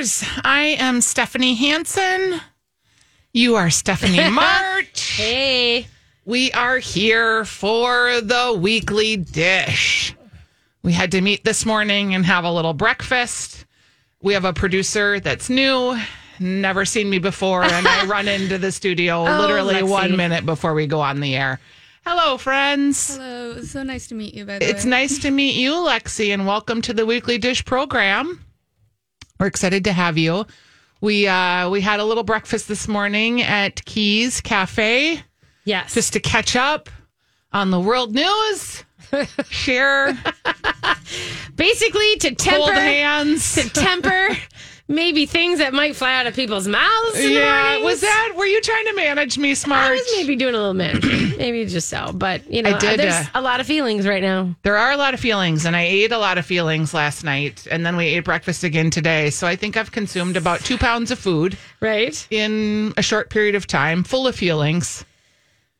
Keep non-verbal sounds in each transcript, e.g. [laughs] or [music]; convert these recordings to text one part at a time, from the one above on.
Dishers. I am Stephanie Hansen. You are Stephanie [laughs] March. Hey. We are here for the weekly dish. We had to meet this morning and have a little breakfast. We have a producer that's new, never seen me before, and I run [laughs] into the studio oh, literally Lexi. one minute before we go on the air. Hello, friends. Hello, it's so nice to meet you. By the It's way, nice to meet you, Lexi, and welcome to the Weekly Dish program. We're excited to have you. We uh, we had a little breakfast this morning at Keys Cafe Yes. just to catch up on the world news, [laughs] share, basically to hold temper hands. to temper [laughs] maybe things that might fly out of people's mouths. Yeah, mornings. was that? Were you trying to manage me, smart? I was maybe doing a little management, [clears throat] maybe just so, but you know, I did, there's uh, a lot of feelings right now. There are a lot of feelings, and I ate a lot of feelings last night, and then we ate breakfast again today. So I think I've consumed about two pounds of food Right? in a short period of time, full of feelings.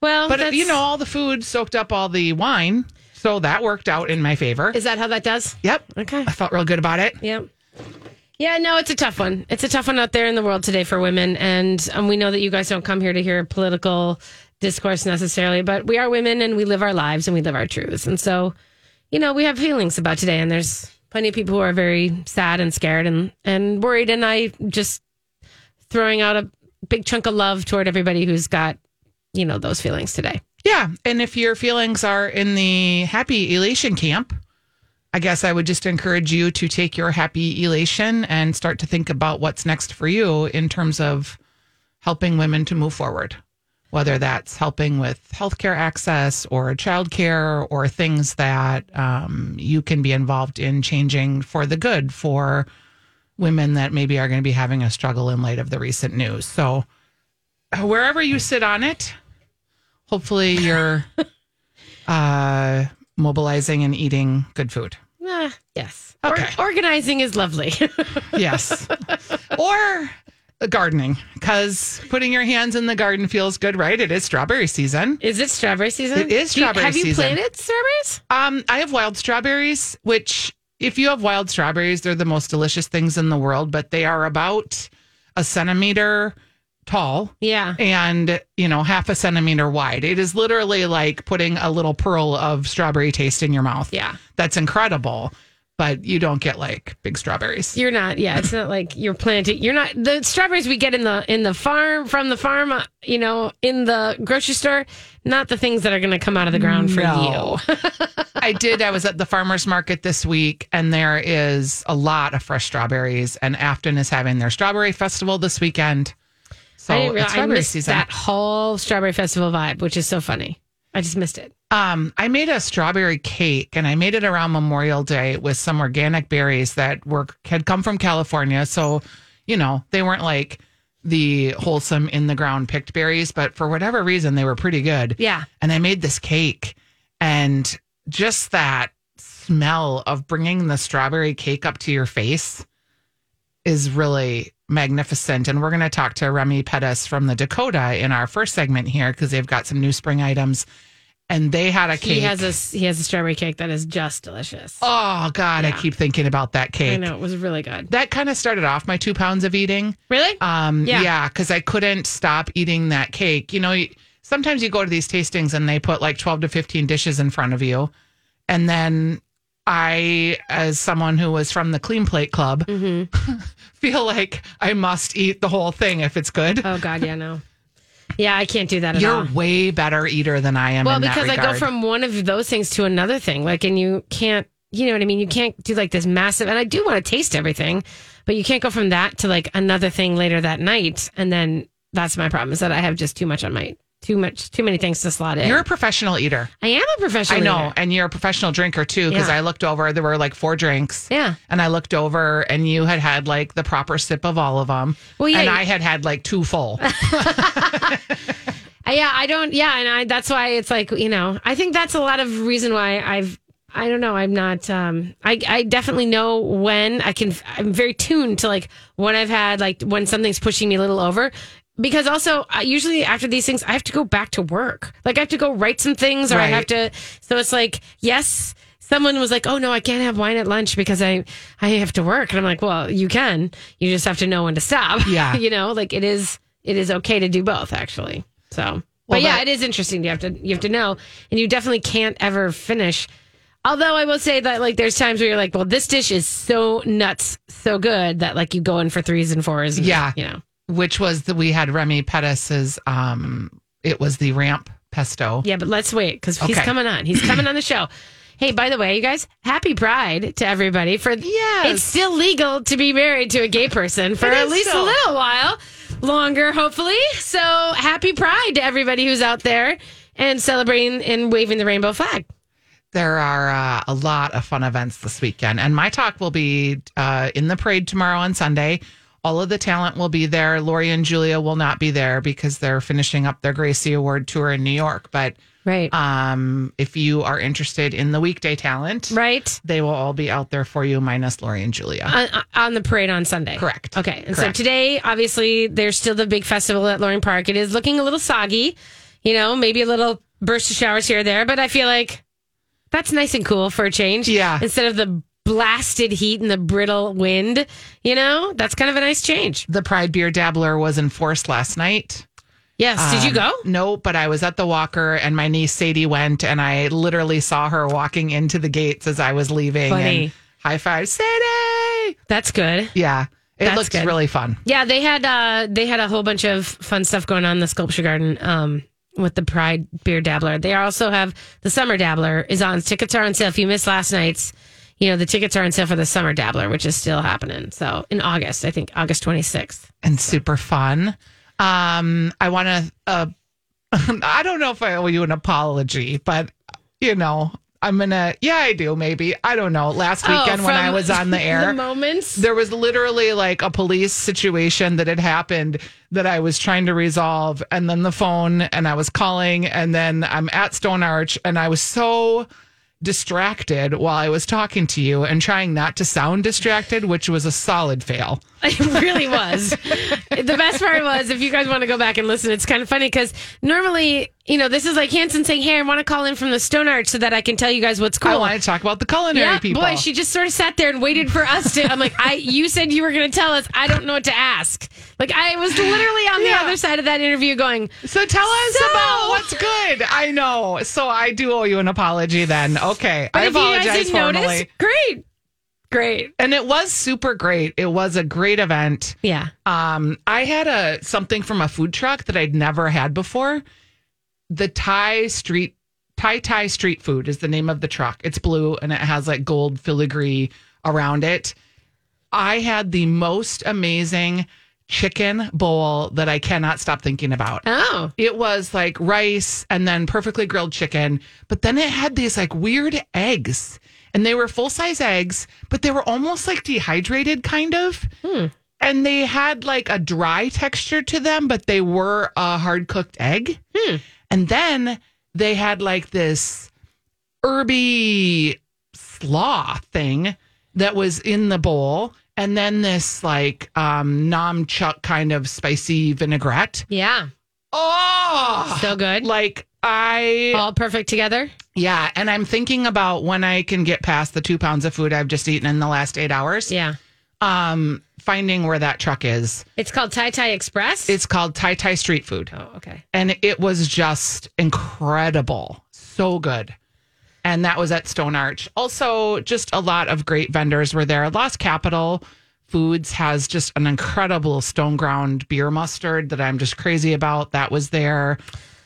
Well, But you know, all the food soaked up all the wine, so that worked out in my favor. is that how that does? Yep. Okay. I felt real good about it. Yep. Yeah, no, it's a tough one. It's a tough one out there in the world today for women. And um, we know that you guys don't come here to hear political discourse necessarily, but we are women and we live our lives and we live our truths. And so, you know, we have feelings about today. And there's plenty of people who are very sad and scared and, and worried. And I just throwing out a big chunk of love toward everybody who's got, you know, those feelings today. Yeah. And if your feelings are in the happy elation camp, I guess I would just encourage you to take your happy elation and start to think about what's next for you in terms of helping women to move forward, whether that's helping with healthcare access or childcare or things that um, you can be involved in changing for the good for women that maybe are going to be having a struggle in light of the recent news. So, uh, wherever you sit on it, hopefully you're [laughs] uh, mobilizing and eating good food. Ah, yes. Or- Okay. organizing is lovely. [laughs] Yes. or gardening, because putting your hands in the garden feels good, right? It is strawberry season. Is it strawberry season? It is Do you- strawberry have you planted strawberries? Um, I have wild strawberries, which if you have wild strawberries, they're the most delicious things in the world, but they are about a centimeter tall Yeah. and you know half a centimeter wide. It is literally like putting a little pearl of strawberry taste in your mouth. Yeah. That's incredible, but you don't get like big strawberries. You're not. Yeah, it's not like you're planting. You're not the strawberries we get in the in the farm from the farm. You know, in the grocery store. Not the things that are going to come out of the ground for No. you. [laughs] I did. I was at the farmers market this week, and there is a lot of fresh strawberries. And Afton is having their strawberry festival this weekend. So I realize I missed season. that whole strawberry festival vibe, which is so funny. I just missed it. Um, I made a strawberry cake, and I made it around Memorial Day with some organic berries that were had come from California. So, you know, they weren't like the wholesome in the ground picked berries, but for whatever reason, they were pretty good. Yeah. and I made this cake and just that smell of bringing the strawberry cake up to your face is really magnificent and we're going to talk to Remy Pettis from the Dakota in our first segment here because they've got some new spring items and they had a cake He has a he has a strawberry cake that is just delicious. oh god i keep thinking about that cake. I know it was really good. that kind of started off my two pounds of eating Really? um, Yeah. yeah, because I couldn't stop eating that cake. You know, sometimes you go to these tastings and they put like 12 to 15 dishes in front of you. And then I, as someone who was from the Clean Plate Club, Mm-hmm. [laughs] feel like I must eat the whole thing if it's good. oh God, yeah, no. Yeah, I can't do that at You're all. way better eater than I am. Well, because I go from one of those things to another thing, like, and you can't, you know what I mean? You can't do like this massive, and I do want to taste everything, but you can't go from that to like another thing later that night. And then that's my problem is that I have just too much on my, too much, too many things to slot in. You're a professional eater. I am a professional. I know, eater. and you're a professional drinker too. Because Yeah. I looked over, there were like four drinks. Yeah. and I looked over, and you had had like the proper sip of all of them. Well, yeah, and I had had like two full. [laughs] Yeah, I don't. Yeah, and I that's why it's like you know I think that's a lot of reason why I've I don't know I'm not um I I definitely know when I can I'm very tuned to like when I've had like when something's pushing me a little over because also I, usually after these things I have to go back to work like I have to go write some things or I have to so it's like yes someone was like, "Oh no, I can't have wine at lunch because I I have to work," and I'm like, "Well, you can. You just have to know when to stop." [laughs] Yeah. you know, like it is it is okay to do both actually. So, Well, but yeah, that- it is interesting. You have to you have to know, and you definitely can't ever finish. Although I will say that like there's times where you're like, well, this dish is so nuts, so good that like you go in for threes and fours. and, Yeah. you know, which was that we had Remy Pettis's um it was the ramp pesto. yeah. But let's wait because he's coming on. He's coming on the show. [clears throat] Hey, by the way, you guys, happy Pride to everybody. For yeah, it's still legal to be married to a gay person for at least a little while longer, hopefully. So happy Pride to everybody who's out there and celebrating and waving the rainbow flag. There are uh, a lot of fun events this weekend, and my talk will be uh, in the parade tomorrow on Sunday. All of the talent will be there. Lori and Julia will not be there because they're finishing up their Gracie Award tour in New York. But Right. um, if you are interested in the weekday talent, right. they will all be out there for you, minus Lori and Julia. on, on the parade on Sunday. Correct. Okay. And so today, obviously, there's still the big festival at Loring Park. It is looking a little soggy, you know, maybe a little burst of showers here or there, but I feel like that's nice and cool for a change. Yeah. Instead of the blasted heat and the brittle wind, you know, that's kind of a nice change. the Pride Beer Dabbler was enforced last night. Yes. Did you go? Um, No, but I was at the walker and my niece Sadie went and I literally saw her walking into the gates as I was leaving Funny. and high five, Sadie. That's good. Yeah. It That's good. really fun. Yeah, they had uh they had a whole bunch of fun stuff going on in the sculpture garden um with the Pride Beer Dabbler. They also have the Summer Dabbler is on. Tickets are on sale. If you missed last night's, you know, the tickets are on sale for the Summer Dabbler, which is still happening. So in August, I think August 26th. and super fun. Um, I want to. Uh, [laughs] I don't know if I owe you an apology, but you know, I'm gonna. Yeah, I do. Maybe I don't know. Last weekend when Oh, from I was on the [laughs] air, the moments. there was literally like a police situation that had happened that I was trying to resolve, and then the phone, and I was calling, and then I'm at Stone Arch, and I was so distracted while I was talking to you and trying not to sound distracted, which was a solid fail. [laughs] It really was. the best part was, if you guys want to go back and listen, it's kind of funny because normally, you know, this is like Hansen saying, "Hey, I want to call in from the Stone Arch so that I can tell you guys what's cool." I want to talk about the culinary yeah, people. boy, she just sort of sat there and waited for us to. I'm like, I, you said you were going to tell us. I don't know what to ask. Like, I was literally on the Yeah. other side of that interview, going, so tell us So- about what's good. I know. So I do owe you an apology then. Okay. but I if you guys apologize didn't formally. notice, great, great, And it was super great. It was a great event. yeah. Um, I had a something from a food truck that I'd never had before. The Thai street Thai Thai street food is the name of the truck. It's blue and it has like gold filigree around it. I had the most amazing chicken bowl that I cannot stop thinking about. Oh, It was like rice and then perfectly grilled chicken, but then it had these like weird eggs. And they were full size eggs, but they were almost like dehydrated, kind of. And they had like a dry texture to them, but they were a hard cooked egg. And then they had like this herby slaw thing that was in the bowl. And then this like um nam chuck kind of spicy vinaigrette. yeah, Oh, so good. like I, All perfect together. yeah. And I'm thinking about when I can get past the two pounds of food I've just eaten in the last eight hours. Yeah, Um, finding where that truck is. it's called Tai Tai Express. It's called Thai Thai Street Food. oh, okay. And it was just incredible. So good. And that was at Stone Arch. Also, just a lot of great vendors were there. Lost Capital Foods has just an incredible stone ground beer mustard that I'm just crazy about. That was there.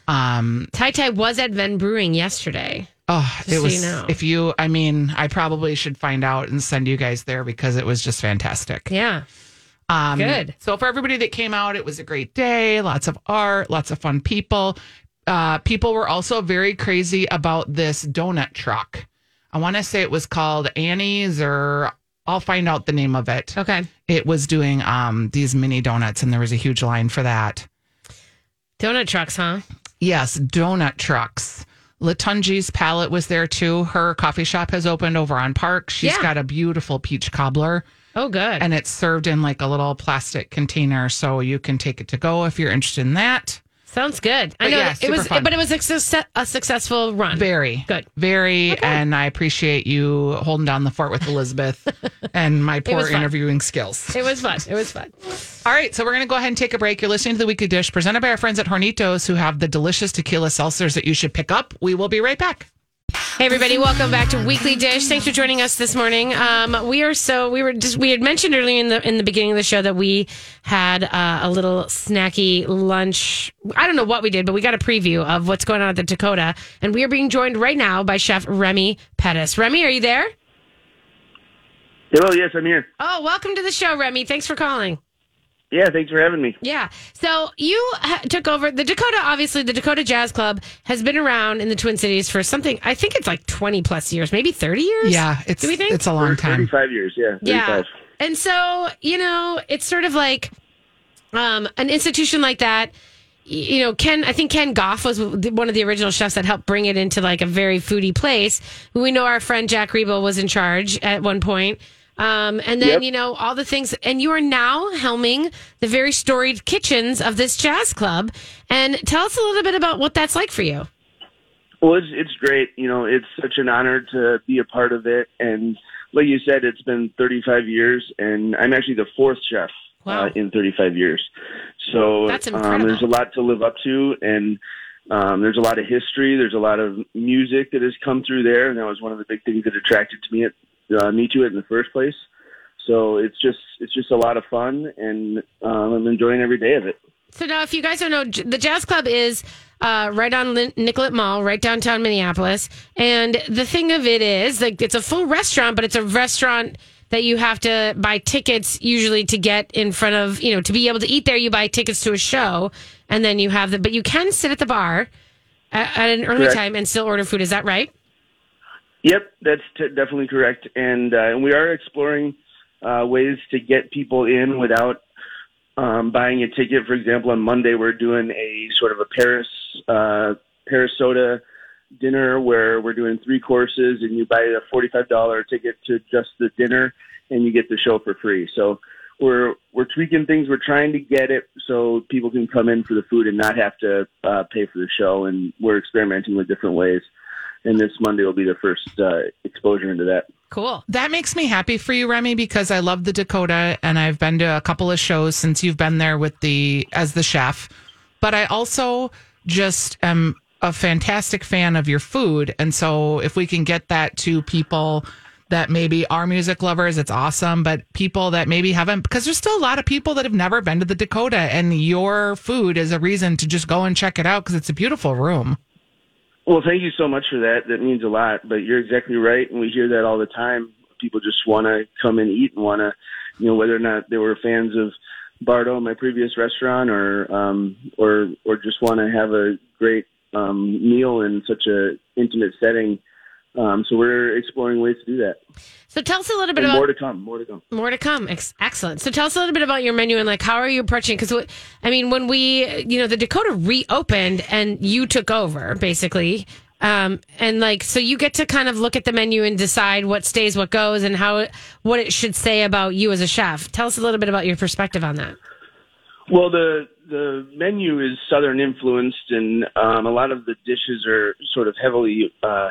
Um, tai Thai was at Venn Brewing yesterday. Oh, so it was. you know. If you, I mean, I probably should find out and send you guys there because it was just fantastic. Yeah, Um, Good. So for everybody that came out, it was a great day. Lots of art, lots of fun people. Uh, people were also very crazy about this donut truck. I want to say it was called Annie's, or I'll find out the name of it. okay. It was doing um these mini donuts, and there was a huge line for that. Donut trucks, huh? Yes, donut trucks. Latunji's palette was there too. Her coffee shop has opened over on Park. She's Yeah. got a beautiful peach cobbler Oh, good. and it's served in like a little plastic container so you can take it to go if you're interested in that. Sounds good. I know yeah, it was, fun. but it was a, success, a successful run. Very Good. Very, and I appreciate you holding down the fort with Elizabeth [laughs] and my poor interviewing skills. It was fun. It was fun. All right, so we're going to go ahead and take a break. You're listening to the Weekly Dish presented by our friends at Hornitos, who have the delicious tequila seltzers that you should pick up. We will be right back. Hey everybody, welcome back to Weekly Dish. Thanks for joining us this morning. Um, we are so we were just we had mentioned earlier in the in the beginning of the show that we had uh, a little snacky lunch. I don't know what we did, but we got a preview of what's going on at the Dakota, and we are being joined right now by Chef Remy Pettis. Remy, are you there? Hello, yes, I'm here. Oh, welcome to the show, Remy. Thanks for calling. Yeah, thanks for having me. Yeah. So you ha- took over the Dakota. Obviously, the Dakota Jazz Club has been around in the Twin Cities for something. I think it's like twenty plus years, maybe thirty years. Yeah, it's Do we think? it's a long time. 35 years, yeah. 35. Yeah. And so, you know, it's sort of like um, an institution like that. You know, Ken, I think Ken Goff was one of the original chefs that helped bring it into like a very foodie place. We know our friend Jack Riebel was in charge at one point. Um, and then, Yep. you know, all the things. And you are now helming the very storied kitchens of this jazz club. And tell us a little bit about what that's like for you. Well, it's, it's great. You know, it's such an honor to be a part of it. And like you said, it's been 35 years, and I'm actually the fourth chef Wow. uh, in 35 years. So um, there's a lot to live up to, and um, there's a lot of history. There's a lot of music that has come through there, and that was one of the big things that attracted to me, at, uh, me to it in the first place. So it's just it's just a lot of fun, and um, I'm enjoying every day of it. So now, if you guys don't know, the Jazz Club is uh, right on Lin- Nicollet Mall, right downtown Minneapolis. And the thing of it is, like, it's a full restaurant, but it's a restaurant that you have to buy tickets usually to get in front of, you know, to be able to eat there. You buy tickets to a show, and then you have the, but you can sit at the bar at, at an early Correct. time and still order food. Is that right? Yep, that's t- definitely correct, and uh, and we are exploring uh, ways to get people in without um, buying a ticket. For example, on Monday we're doing a sort of a Paris uh, Paris soda dinner where we're doing three courses, and you buy a forty five dollar ticket to just the dinner, and you get the show for free. So we're we're tweaking things. We're trying to get it so people can come in for the food and not have to uh, pay for the show, and we're experimenting with different ways and this Monday will be the first uh, exposure into that. Cool. That makes me happy for you, Remy, because I love the Dakota and I've been to a couple of shows since you've been there with the as the chef. But I also just am a fantastic fan of your food. And so if we can get that to people that maybe are music lovers, it's awesome. But people that maybe haven't because there's still a lot of people that have never been to the Dakota and your food is a reason to just go and check it out because it's a beautiful room. Well, thank you so much for that. That means a lot. But you're exactly right, and we hear that all the time. People just want to come and eat and want to, you know, whether or not they were fans of Bardo, my previous restaurant, or um, or or just want to have a great um, meal in such a intimate setting. Um, so we're exploring ways to do that. So tell us a little bit And about more to come. More to come. More to come. Ex- excellent. So tell us a little bit about your menu and like how are you approaching? Because I mean, when we, you know, the Dakota reopened and you took over basically, um, and like so you get to kind of look at the menu and decide what stays, what goes, and how what it should say about you as a chef. Tell us a little bit about your perspective on that. Well, the the menu is southern influenced, and um, a lot of the dishes are sort of heavily uh,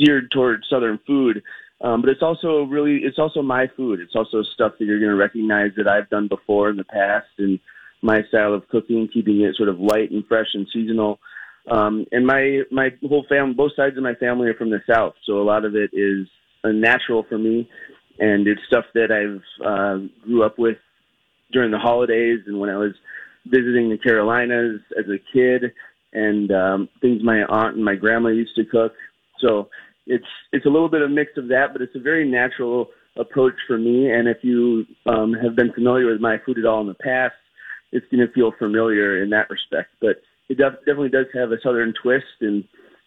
steered toward southern food. Um, but it's also really it's also my food. It's also stuff that you're going to recognize that I've done before in the past, and my style of cooking, keeping it sort of light and fresh and seasonal. Um, and my my whole family, both sides of my family are from the south, so a lot of it is natural for me, and it's stuff that I've uh, grew up with during the holidays and when I was visiting the Carolinas as a kid, and um, things my aunt and my grandma used to cook. So it's it's a little bit of a mix of that, but it's a very natural approach for me. And if you um, have been familiar with my food at all in the past, it's going to feel familiar in that respect. But it def- definitely does have a southern twist, and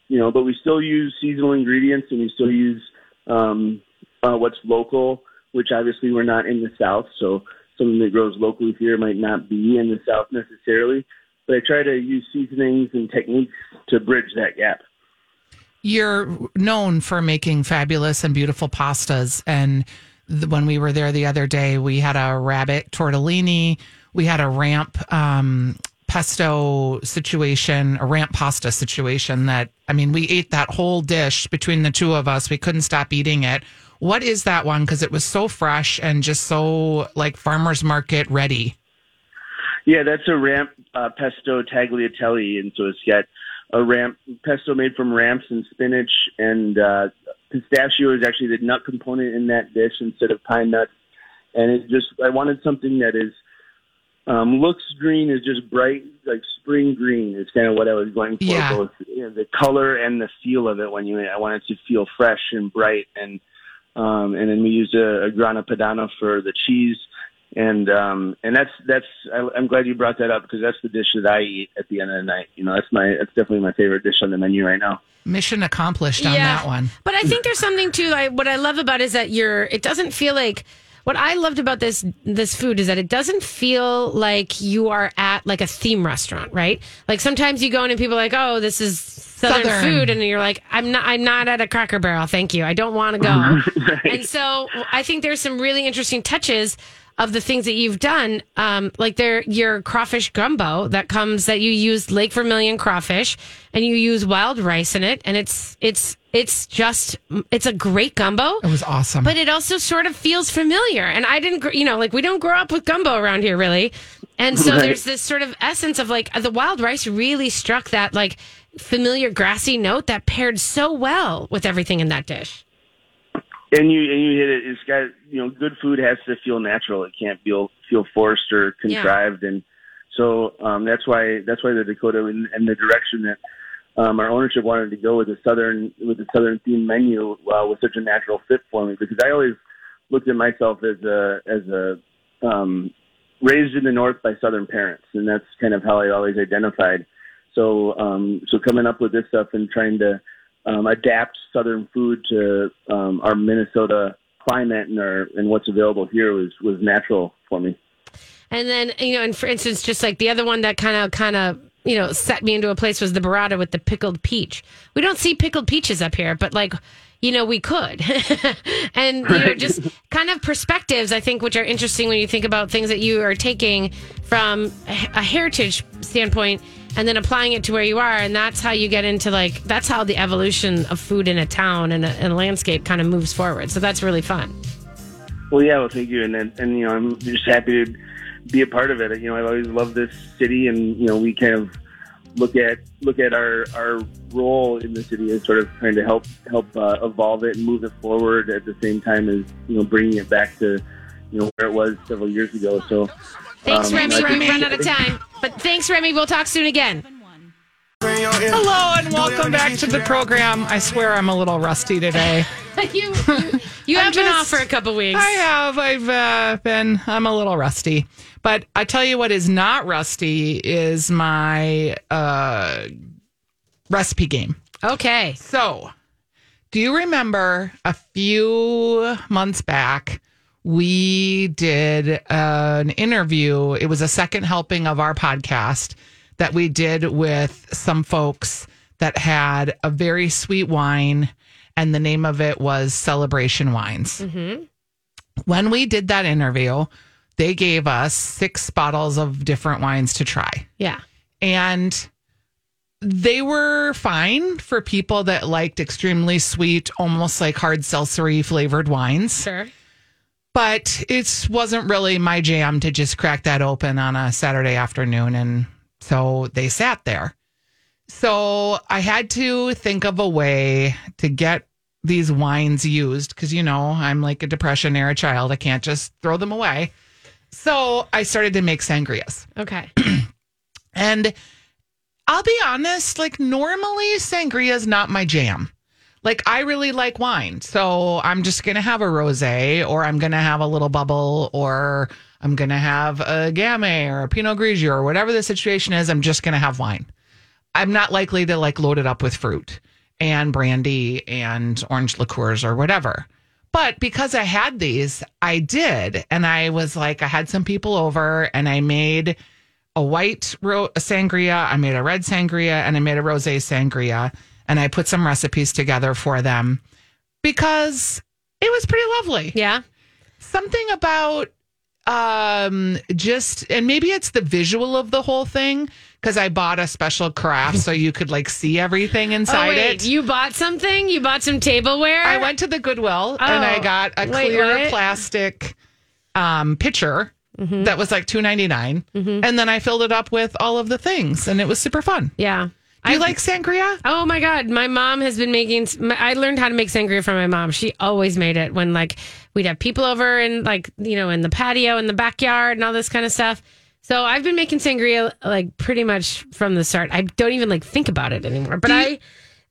you know, but we still use seasonal ingredients, and we still use um, uh, what's local, which obviously we're not in the south, so something that grows locally here might not be in the south necessarily. But I try to use seasonings and techniques to bridge that gap. You're known for making fabulous and beautiful pastas. And when we were there the other day, we had a rabbit tortellini, we had a ramp um, pesto situation, a ramp pasta situation that, I mean, we ate that whole dish between the two of us. We couldn't stop eating it. What is that one? Because it was so fresh and just so like farmer's market ready. Yeah, that's a ramp uh, pesto tagliatelle, and so it's got a ramp pesto made from ramps and spinach, and uh, pistachio is actually the nut component in that dish instead of pine nuts. And it just, I wanted something that is um, looks green, is just bright, like spring green. Is kind of what I was going for. Yeah. Both you know, the color and the feel of it. When you, I wanted it to feel fresh and bright, and um, and then we used a, a grana padano for the cheese and um and that's that's I, I'm glad you brought that up because that's the dish that I eat at the end of the night. You know, that's my that's definitely my favorite dish on the menu right now. Mission accomplished on that one. But I think there's something too. Like what I love about it is that you're. It doesn't feel like. What I loved about this this food is that it doesn't feel like you are at like a theme restaurant, right? Like sometimes you go in and people are like, "Oh, this is southern, Southern. food," and you're like, "I'm not. I'm not at a Cracker Barrel. Thank you. I don't want to go." [laughs] And so I think there's some really interesting touches of the things that you've done, um, like there your crawfish gumbo that comes that you use Lake Vermilion crawfish and you use wild rice in it, and it's it's it's just it's a great gumbo. It was awesome. But it also sort of feels familiar, and I didn't, you know, like we don't grow up with gumbo around here, really. And so Right. there's this sort of essence of like the wild rice really struck that like familiar grassy note that paired so well with everything in that dish. And you and you hit it. It's got you know good food has to feel natural. It can't feel feel forced or contrived. And so um, that's why that's why the Dakota and, and the direction that um, our ownership wanted to go with the southern with the southern themed menu uh, was such a natural fit for me because I always looked at myself as a as a um, raised in the north by southern parents, and that's kind of how I always identified. So um, so coming up with this stuff and trying to um, adapt southern food to um, our Minnesota climate and our and what's available here was was natural for me. And then, you know, and for instance, just like the other one that kind of, kind of, you know, set me into a place was the burrata with the pickled peach. We don't see pickled peaches up here, but like, you know, we could. [laughs] and, you know, just kind of perspectives, I think, which are interesting when you think about things that you are taking from a a heritage standpoint and then applying it to where you are. And that's how you get into like, that's how the evolution of food in a town and a, and a landscape kind of moves forward. So that's really fun. Well, yeah, well, thank you, and then- and you know, I'm just happy to be a part of it. You know, I've always loved this city, and you know, we kind of look at look at our our role in the city as sort of trying to help help uh, evolve it and move it forward at the same time as you know bringing it back to you know where it was several years ago. So Thanks, Um, Remy. I We've run out of [laughs] time. But thanks, Remy. We'll talk soon again. Hello and welcome back to the program. I swear I'm a little rusty today. [laughs] you you, you have been off for a couple weeks. I have. I've uh, been. I'm a little rusty, but I tell you what is not rusty is my uh, recipe game. Okay. So, do you remember a few months back? We did an interview. It was a second helping of our podcast that we did with some folks that had a very sweet wine, and the name of it was Celebration Wines. Mm-hmm. When we did that interview, they gave us six bottles of different wines to try Yeah. and they were fine for people that liked extremely sweet, almost like hard seltzery flavored wines. Sure. But it wasn't really my jam to just crack that open on a Saturday afternoon. And so they sat there. So I had to think of a way to get these wines used because, you know, I'm like a depression era child. I can't just throw them away. So I started to make sangrias. Okay. [clears throat] And I'll be honest, like normally sangria is not my jam. Like I really like wine. So I'm just to have a rosé or I'm to have a little bubble or I'm to have a gamay or a pinot grigio or whatever the situation is, I'm just to have wine. I'm not likely to like load it up with fruit and brandy and orange liqueurs or whatever. But because I had these, I did. And I was like, I had some people over and I made a white ro- sangria, I made a red sangria, and I made a rose sangria. And I put some recipes together for them because it was pretty lovely. Yeah. Something about um just and maybe it's the visual of the whole thing because I bought a special craft so you could like see everything Oh, inside wait, it. you bought something? You bought some tableware? I went to the Goodwill and I Oh, got a wait, clear what? plastic um pitcher Mm-hmm. that was like two ninety and then I filled it up with all of the things and it was super fun. Yeah. Do you I- like sangria? Oh my God. My mom has been making, I learned how to make sangria from my mom. She always made it when like we'd have people over and like, you know, in the patio, in the backyard and all this kind of stuff. So I've been making sangria like pretty much from the start. I don't even like think about it anymore. But you- I,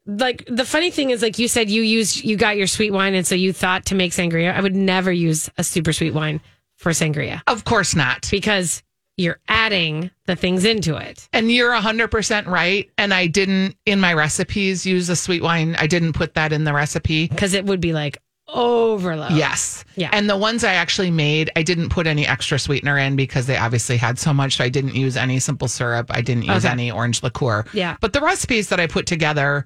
like the funny thing is like you said you use you got your sweet wine and so you thought to make sangria. I would never use a super sweet wine for sangria Of course not. because you're adding the things into it. And you're 100% right. And I didn't, in my recipes, use a sweet wine. I didn't put that in the recipe. Because it would be like overload. Yes. Yeah. And the ones I actually made, I didn't put any extra sweetener in because they obviously had so much. So I didn't use any simple syrup. I didn't use Okay. any orange liqueur. Yeah. But the recipes that I put together,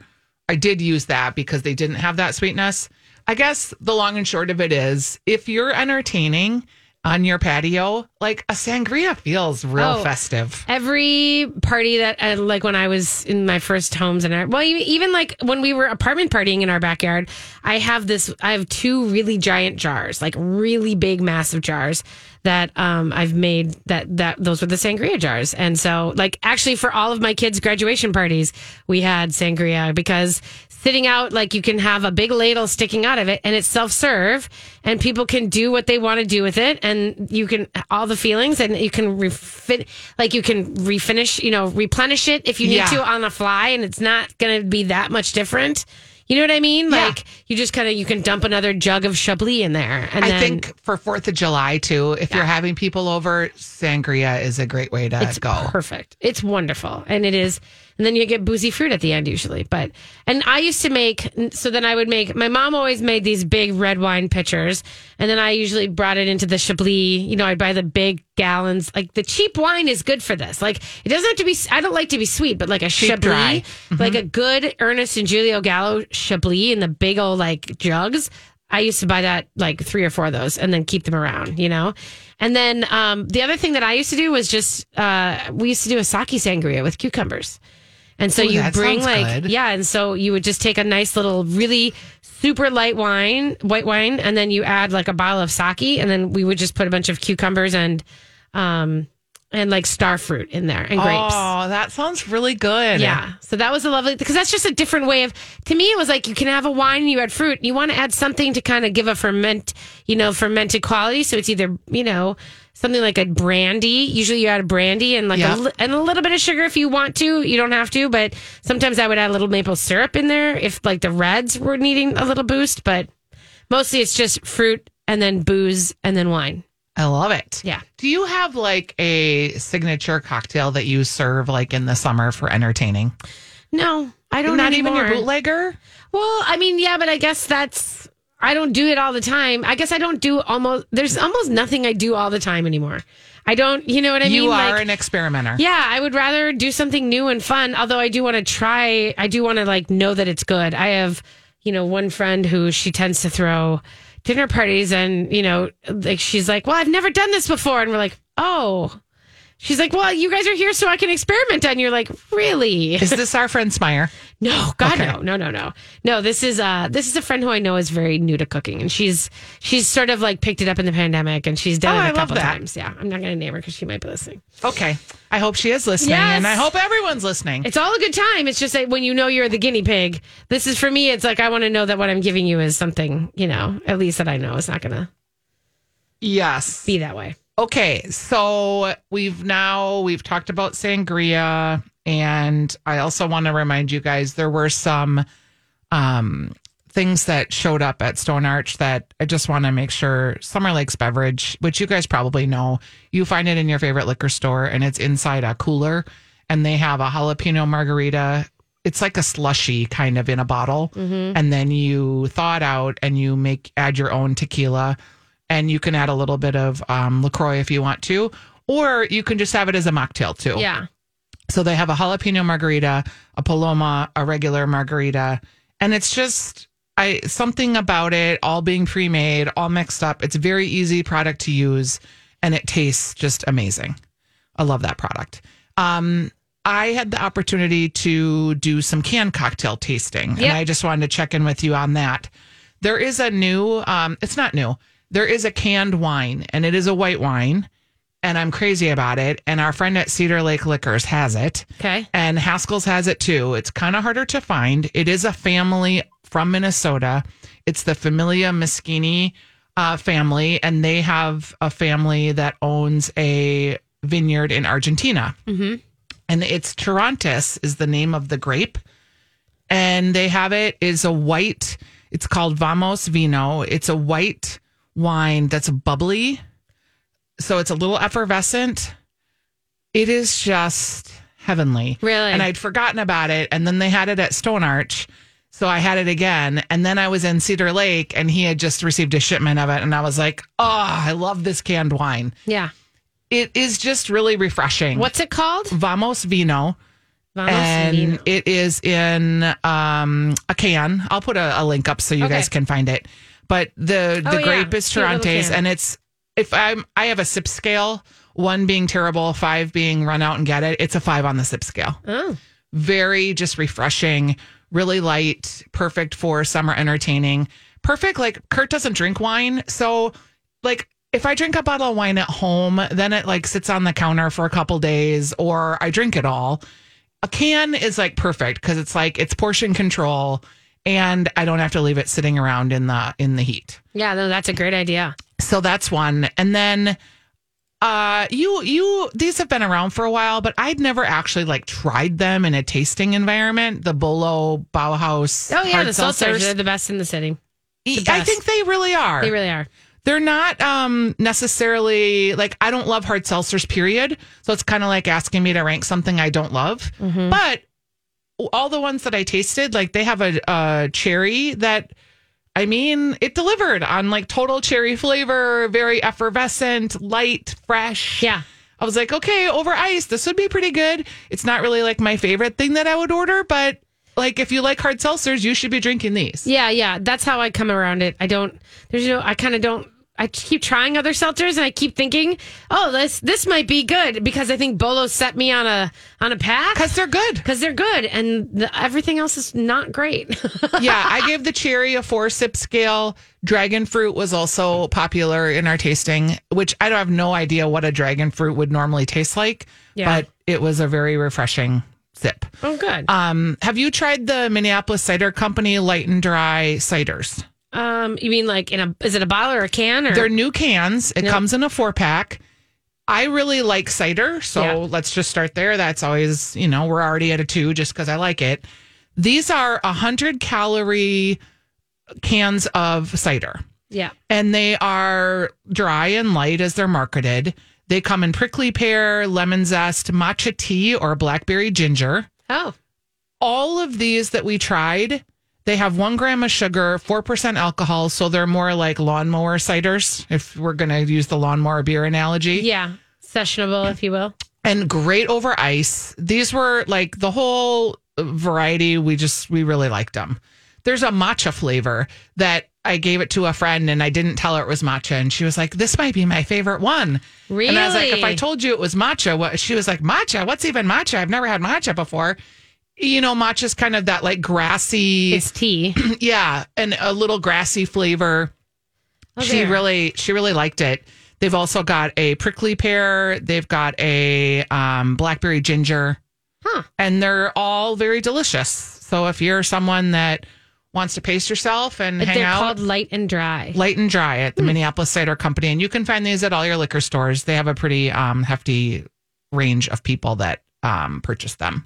I did use that because they didn't have that sweetness. I guess the long and short of it is if you're entertaining on your patio, like a sangria feels real Oh. festive. every party that uh, like when I was in my first homes and I, well even like when we were apartment partying in our backyard I have this I have two really giant jars like really big massive jars that um I've made that that those were the sangria jars and so like actually for all of my kids graduation parties we had sangria because sitting out like you can have a big ladle sticking out of it and it's self-serve and people can do what they want to do with it and you can all the feelings and you can refit like you can refinish you know replenish it if you need Yeah. to on the fly and it's not going to be that much different you know what i mean Yeah. like you just kind of you can dump another jug of chablis in there and I then think for Fourth of July too, if you're having people over, sangria is a great way to it's go. perfect it's wonderful and it is and then you get boozy fruit at the end usually but and i used to make so then i would make my mom always made these big red wine pitchers and then i usually brought it into the chablis you know i'd buy the big gallons like the cheap wine is good for this like it doesn't have to be i don't like to be sweet but like a Cheap dry. chablis like a good ernest and julio gallo chablis in the big old like jugs I used to buy that like three or four of those and then keep them around, you know? And then um, the other thing that I used to do was just, uh, we used to do a sake sangria with cucumbers. And so you bring like, good. yeah. And so you would just take a nice little, really super light wine, white wine, and then you add like a bottle of sake. And then we would just put a bunch of cucumbers and, um, and like star fruit in there and grapes. Oh, that sounds really good. Yeah. So that was a lovely because that's just a different way of to me it was like you can have a wine and you add fruit. You want to add something to kind of give a ferment, you know, fermented quality. So it's either, you know, something like a brandy. Usually you add a brandy and like Yeah. a, and a little bit of sugar if you want to. You don't have to, but sometimes I would add a little maple syrup in there if like the reds were needing a little boost, but mostly it's just fruit and then booze and then wine. I love it. Yeah. Do you have like a signature cocktail that you serve like in the summer for entertaining? No, I don't Not even your bootlegger? Well, I mean, yeah, but I guess that's I don't do it all the time. I guess I don't do almost there's almost nothing I do all the time anymore. I don't, you know what I you mean? You are like, an experimenter. yeah, I would rather do something new and fun. Although I do want to try, I do want to like know that it's good. I have, you know, one friend who she tends to throw dinner parties, and you know, like she's like, "Well, I've never done this before," and we're like, "Oh." She's like, "Well, you guys are here so I can experiment." And you're like, "Really?" Is this our friend Smire? [laughs] No, God, Okay. no, no, no, no, no. This is uh, this is a friend who I know is very new to cooking, and she's she's sort of like picked it up in the pandemic, and she's done Oh, it a I couple times. Yeah, I'm not going to name her because she might be listening. Okay. I hope she is listening Yes. and I hope everyone's listening. It's all a good time. It's just that when you know you're the guinea pig, this is for me. It's like I want to know that what I'm giving you is something, you know, at least that I know is not going to yes. be that way. Okay, so we've now we've talked about sangria, and I also want to remind you guys there were some um, things that showed up at Stone Arch that I just want to make sure Summer Lakes beverage, which you guys probably know, you find it in your favorite liquor store, and it's inside a cooler, and they have a jalapeno margarita. It's like a slushy kind of in a bottle, and then you thaw it out and you make add your own tequila and you can add a little bit of um, LaCroix if you want to, or you can just have it as a mocktail too. Yeah. So they have a jalapeno margarita, a paloma, a regular margarita, and it's just I something about it all being pre-made, all mixed up. It's a very easy product to use. and it tastes just amazing. I love that product. Um, I had the opportunity to do some canned cocktail tasting, and I just wanted to check in with you on that. There is a new, um, it's not new, there is a canned wine, and it is a white wine, and I'm crazy about it. And our friend at Cedar Lake Liquors has it. Okay. And Haskell's has it too. It's kind of harder to find. It is a family from Minnesota. It's the Familia Meschini uh, family, and they have a family that owns a vineyard in Argentina. Mm-hmm. And it's Torrontes is the name of the grape. And they have it is a white, it's called Vamos Vino. It's a white wine that's bubbly. So it's a little effervescent. It is just heavenly. Really? And I'd forgotten about it. And then they had it at Stone Arch. So I had it again. And then I was in Cedar Lake and he had just received a shipment of it. And I was like, oh, I love this canned wine. Yeah. It is just really refreshing. What's it called? Vamos Vino. Vamos and Vino. it is in um, a can. I'll put a, a link up so you Okay. guys can find it. But the the Oh, yeah. grape is Cute little Torrontes, and it's if I'm I have a sip scale, one being terrible, five being run out and get it. It's a five on the sip scale. Oh. Very just refreshing, really light, perfect for summer entertaining. Perfect. Like Kurt doesn't drink wine, so like if I drink a bottle of wine at home, then it like sits on the counter for a couple days, or I drink it all. A can is like perfect because it's like it's portion control, and I don't have to leave it sitting around in the in the heat. Yeah, no, that's a great idea. So that's one. And then uh you you these have been around for a while, but I'd never actually like tried them in a tasting environment. The Bolo Bauhaus. Oh yeah, the seltzers are the best in the city. I think they really are. They really are. They're not um necessarily like I don't love hard seltzers, period. So it's kind of like asking me to rank something I don't love. Mm-hmm. But all the ones that I tasted, like they have a, a cherry that I mean, it delivered on like total cherry flavor, very effervescent, light, fresh. Yeah. I was like, okay, over ice, this would be pretty good. It's not really like my favorite thing that I would order, but like if you like hard seltzers, you should be drinking these. Yeah, yeah. That's how I come around it. I don't. There's no. I kind of don't. I keep trying other seltzers, and I keep thinking, oh, this this might be good because I think Bolo set me on a on a path Because they're good. because they're good, and the, everything else is not great. [laughs] yeah, I gave the cherry a four sip scale. Dragon fruit was also popular in our tasting, which I don't have no idea what a dragon fruit would normally taste like, Yeah. but it was a very refreshing sip. oh, good. Um, have you tried the Minneapolis Cider Company light and dry ciders? Um, you mean like in a? Is it a bottle or a can? Or They're new cans. It comes in a four pack. I really like cider, so Yeah. let's just start there. That's always, you know, we're already at a two just because I like it. These are a hundred calorie cans of cider. yeah. and they are dry and light as they're marketed. They come in prickly pear, lemon zest, matcha tea, or blackberry ginger. Oh, All of these that we tried, they have one gram of sugar, 4% alcohol. So they're more like lawnmower ciders, if we're going to use the lawnmower beer analogy yeah. Sessionable, if you will. and great over ice. These were like the whole variety. We just, we really liked them. There's a matcha flavor that I gave it to a friend and I didn't tell her it was matcha. And she was like, this might be my favorite one. Really? And I was like, if I told you it was matcha, what? She was like, matcha? What's even matcha? I've never had matcha before. You know, matcha's kind of that like grassy, It's tea. [clears throat] yeah, and a little grassy flavor. Oh, she there. really she really liked it. They've also got a prickly pear. They've got a um, blackberry ginger. Huh. and they're all very delicious. So if you're someone that wants to pace yourself and But hang they're out called light and dry. light and dry at the minneapolis cider company. And you can find these at all your liquor stores. They have a pretty um, hefty range of people that um, purchase them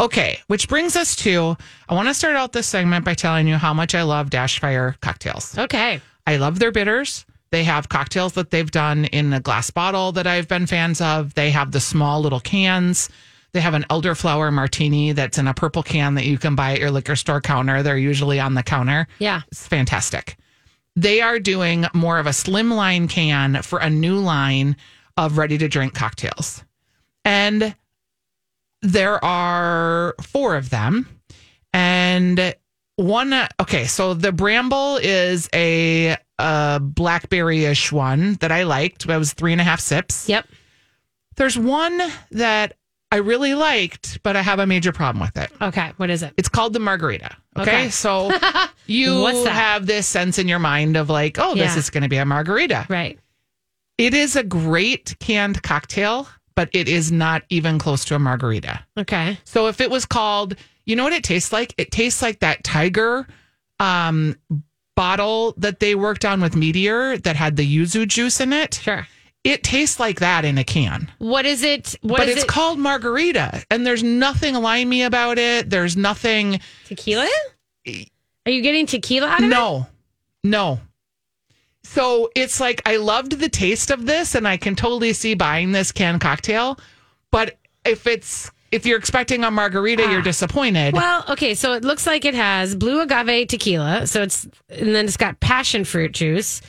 okay which brings us to i want to start out this segment by telling you how much i love Dashfire cocktails Okay. I love their bitters. They have cocktails that they've done in a glass bottle that I've been fans of. They have the small little cans. They have an elderflower martini that's in a purple can that you can buy at your liquor store counter. They're usually on the counter. Yeah. It's fantastic. They are doing more of a slimline can for a new line of ready to drink cocktails. And there are four of them. And one, okay, so the Bramble is a a blackberry-ish one that I liked. That was three and a half sips. Yep. There's one that I really liked, but I have a major problem with it. Okay. What is it? It's called the margarita. Okay. Okay. So [laughs] you have this sense in your mind of like, oh, this Yeah. is going to be a margarita. Right. It is a great canned cocktail, but it is not even close to a margarita. Okay. So if it was called, you know what it tastes like? It tastes like that tiger um, bottle that they worked on with Meteor that had the yuzu juice in it. Sure. It tastes like that in a can. What is it? What but is it's it? called margarita, and there's nothing limey about it. There's nothing. tequila? Are you getting tequila out of it? No, no. So it's like I loved the taste of this, and I can totally see buying this canned cocktail. But if it's if you're expecting a margarita, you're disappointed. Ah. Well, okay, so it looks like it has blue agave tequila. So it's and then it's got passion fruit juice.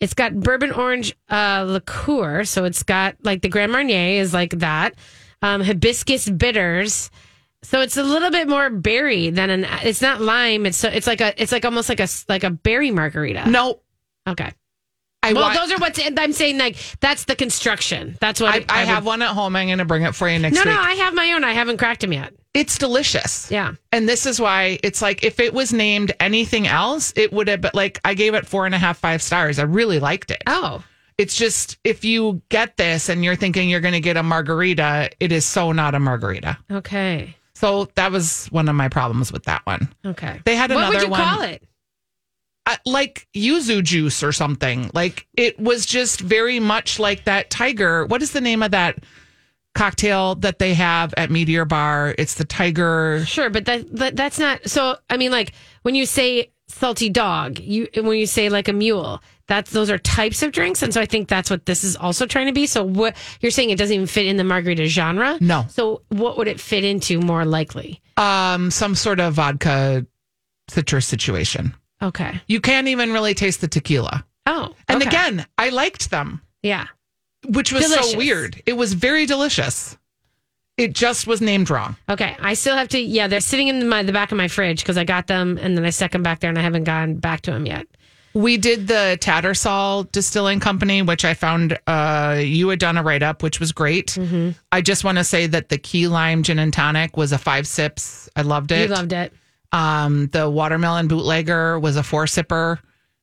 It's got bourbon orange uh, liqueur. So it's got like the Grand Marnier is like that. Um, hibiscus bitters. So it's a little bit more berry than an. It's not lime. It's so, it's like a. It's like almost like a like a berry margarita. no, Okay. I Well, want. those are what's. I'm saying like that's the construction. That's what I, it- I, would- have one at home. I'm going to bring it for you next time. No, week. no, I have my own. I haven't cracked them yet. it's delicious. Yeah. And this is why it's like if it was named anything else, it would have been like I gave it four and a half, five stars. I really liked it. Oh. It's just if you get this and you're thinking you're going to get a margarita, it is so not a margarita. Okay. So that was one of my problems with that one. Okay. They had What another would you one, call it? Like yuzu juice or something. Like it was just very much like that tiger. What is the name of that cocktail that they have at Meteor Bar? It's the tiger. Sure, but that, that that's not. So I mean, like when you say salty dog, you when you say like a mule, that's those are types of drinks, and so I think that's what this is also trying to be. So what you're saying it doesn't even fit in the margarita genre. No. So what would it fit into more likely? Um, some sort of vodka citrus situation. Okay. You can't even really taste the tequila. Oh. And again, I liked them, yeah. which was Delicious. so weird. It was very delicious. It just was named wrong. Okay. I still have to. Yeah, they're sitting in my the back of my fridge because I got them and then I stuck them back there and I haven't gone back to them yet. We did the Tattersall Distilling Company, which I found uh, you had done a write up, which was great. Mm-hmm. I just want to say that the key lime gin and tonic was a five sips. I loved it. You loved it. Um, the watermelon bootlegger was a four sipper.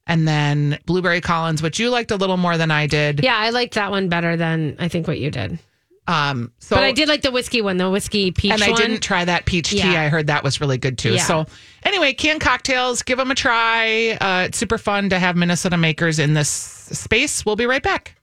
And then Blueberry Collins, which you liked a little more than I did. Yeah, I liked that one better than I think what you did. Um, so but I did like the whiskey one, the whiskey peach and I one. didn't try that peach tea. Yeah. I heard that was really good too. Yeah. So anyway, canned cocktails, give them a try. Uh, it's super fun to have Minnesota makers in this space. We'll be right back.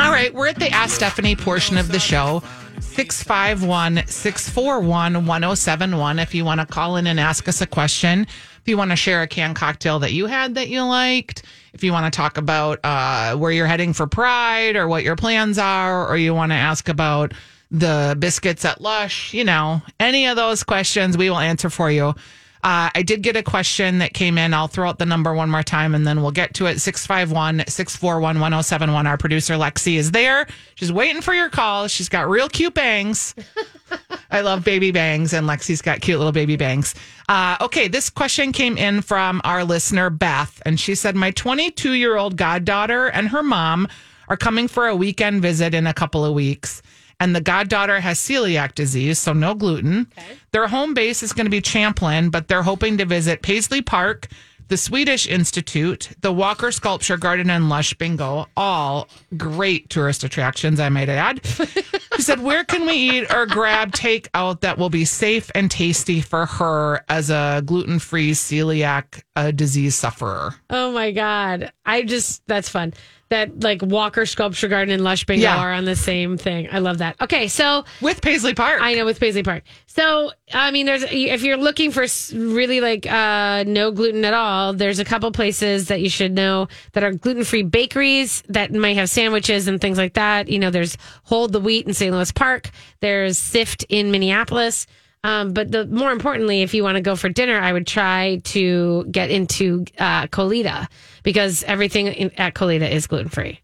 All right, we're at the Ask Stephanie portion of the show. 651 641 1071. If you want to call in and ask us a question, if you want to share a canned cocktail that you had that you liked, if you want to talk about uh, where you're heading for Pride or what your plans are, or you want to ask about the biscuits at Lush, you know, any of those questions we will answer for you. Uh, I did get a question that came in. I'll throw out the number one more time and then we'll get to it. 651 641 1071. Our producer, Lexi, is there. She's waiting for your call. She's got real cute bangs. [laughs] I love baby bangs, and Lexi's got cute little baby bangs. Uh, okay, this question came in from our listener, Beth, and she said, My 22 year old goddaughter and her mom are coming for a weekend visit in a couple of weeks. And the goddaughter has celiac disease, so no gluten. Their home base is going to be Champlin, but they're hoping to visit Paisley Park, the Swedish Institute, the Walker Sculpture Garden, and Lush Bingo. All great tourist attractions, I might add. [laughs] She said, Where can we eat or grab takeout that will be safe and tasty for her as a gluten free celiac uh, disease sufferer? Oh my god! I just that's fun. That like Walker Sculpture Garden and Lush Bingo Yeah. are on the same thing. I love that. Okay, so With Paisley Park. I know with Paisley Park. So I mean, there's if you're looking for really like uh, no gluten at all, there's a couple places that you should know that are gluten free bakeries that might have sandwiches and things like that. You know, there's Hold the Wheat in St. Louis Park. There's Sift in Minneapolis. Um, but the more importantly, if you want to go for dinner, I would try to get into uh, Colita because everything in, at Colita is gluten free.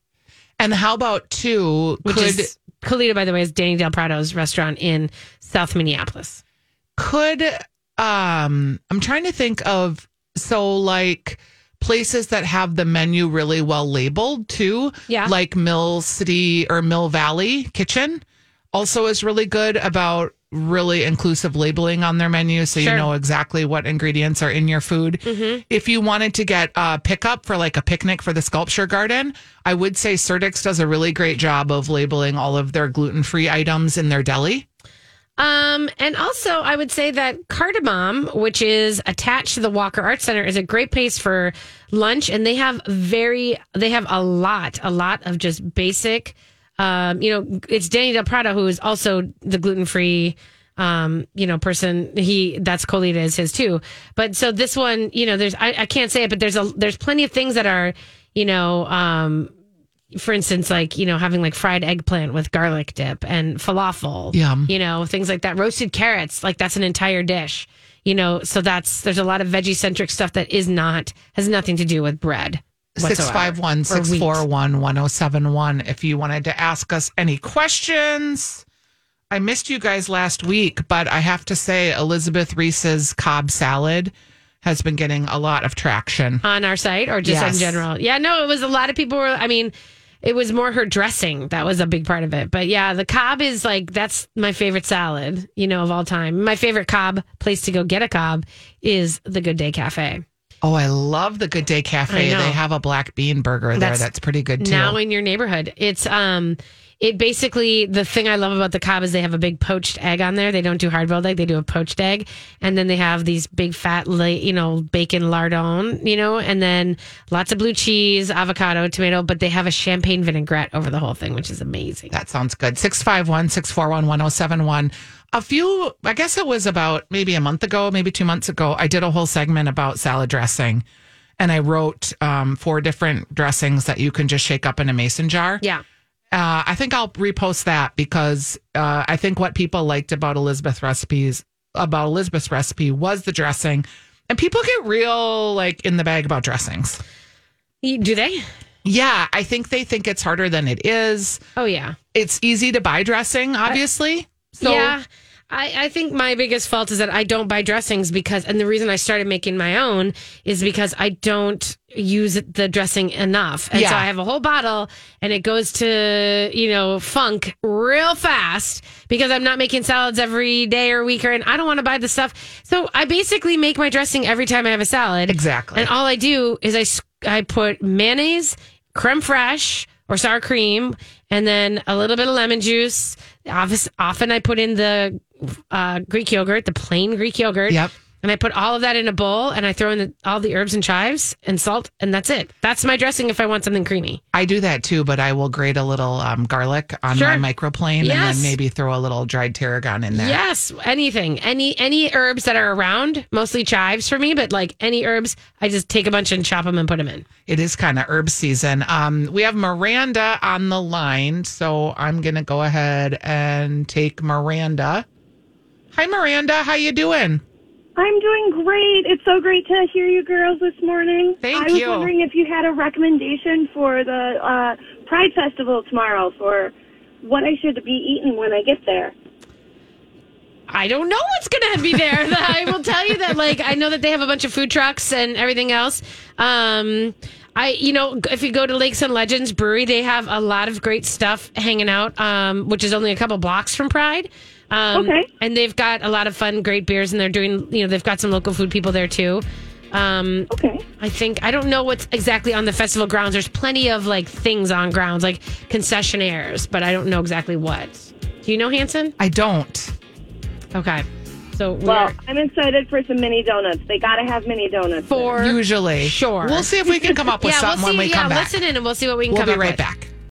and how about two? Which could is Colita, by the way, is Danny Del Prado's restaurant in South Minneapolis. could um I'm trying to think of so like places that have the menu really well labeled too. Yeah. Like Mill City or Mill Valley Kitchen also is really good about really inclusive labeling on their menu so Sure. you know exactly what ingredients are in your food. If you wanted to get a pickup for like a picnic for the sculpture garden, I would say Surdyk's does a really great job of labeling all of their gluten-free items in their deli. Um, and also, I would say that Cardamom, which is attached to the Walker Art Center, is a great place for lunch, and they have very, they have a lot, a lot of just basic. Um, you know, it's Danny Del Prado who is also the gluten free. Um, you know, person he that's Colita is his too. But so this one, you know, there's I, I can't say it, but there's a there's plenty of things that are, you know, um, for instance, like, you know, having like fried eggplant with garlic dip and falafel. Yum. You know, things like that. Roasted carrots, like that's an entire dish. You know, so that's there's a lot of veggie centric stuff that is not has nothing to do with bread. Whatsoever, 651 or wheat. 641 1071 if you wanted to ask us any questions. I missed you guys last week, but I have to say, Elizabeth Reese's Cobb salad has been getting a lot of traction. on our site or just Yes. in general. Yeah, no, it was a lot of people were I mean, it was more her dressing that was a big part of it. But yeah, the Cobb is like that's my favorite salad, you know, of all time. My favorite Cobb place to go get a Cobb is the Good Day Cafe. Oh, I love the Good Day Cafe. They have a black bean burger there That's that's pretty good too. now in your neighborhood. It's um it basically the thing I love about the Cobb is they have a big poached egg on there. They don't do hard boiled egg; they do a poached egg, and then they have these big fat, you know, bacon lardon, you know, and then lots of blue cheese, avocado, tomato. But they have a champagne vinaigrette over the whole thing, which is amazing. That sounds good. 651 641 1071. A few, I guess it was about maybe a month ago, maybe two months ago, I did a whole segment about salad dressing. And I wrote um, four different dressings that you can just shake up in a mason jar. Yeah, Uh, I think I'll repost that because uh, I think what people liked about Elizabeth recipes about Elizabeth's recipe was the dressing, and people get real like in the bag about dressings. Do they? Yeah, I think they think it's harder than it is. Oh yeah. It's easy to buy dressing, obviously. So yeah. I, I think my biggest fault is that I don't buy dressings because, and the reason I started making my own is because I don't use the dressing enough. And so I have a whole bottle and it goes to, you know, funk real fast because I'm not making salads every day or week or, and I don't want to buy the stuff. So I basically make my dressing every time I have a salad. Exactly. And all I do is I, I put mayonnaise, creme fraiche, or sour cream, and then a little bit of lemon juice. Often, often I put in the uh, Greek yogurt, the plain Greek yogurt. Yep. And I put all of that in a bowl, and I throw in the, all the herbs and chives and salt, and that's it. That's my dressing if I want something creamy. I do that too, but I will grate a little um, garlic on Sure. my microplane and then maybe throw a little dried tarragon in there. Yes, anything, any any herbs that are around, mostly chives for me, but like any herbs, I just take a bunch and chop them and put them in. It is kind of herb season. Um, we have Miranda on the line, so I'm gonna go ahead and take Miranda. Hi, Miranda. How you doing? I'm doing great. It's so great to hear you girls this morning. Thank I was you. wondering if you had a recommendation for the uh, Pride Festival tomorrow for what I should be eating when I get there. I don't know what's going to be there. [laughs] I will tell you that, like, I know that they have a bunch of food trucks and everything else. Um, I, you know, if you go to Lakes and Legends Brewery, they have a lot of great stuff hanging out, um, which is only a couple blocks from Pride. Um, Okay. And they've got a lot of fun, great beers, and they're doing, you know, they've got some local food people there too. Um, Okay. I think I don't know what's exactly on the festival grounds. There's plenty of like things on grounds, like concessionaires, but I don't know exactly what. Do you know Hansen? I don't. Okay. So Well, I'm excited for some mini donuts. They got to have mini donuts. there. for Usually, Sure. We'll see if we can come up [laughs] with yeah, something we'll see. when we yeah, come back. listen in and we'll see what we can We'll come be up right with. back.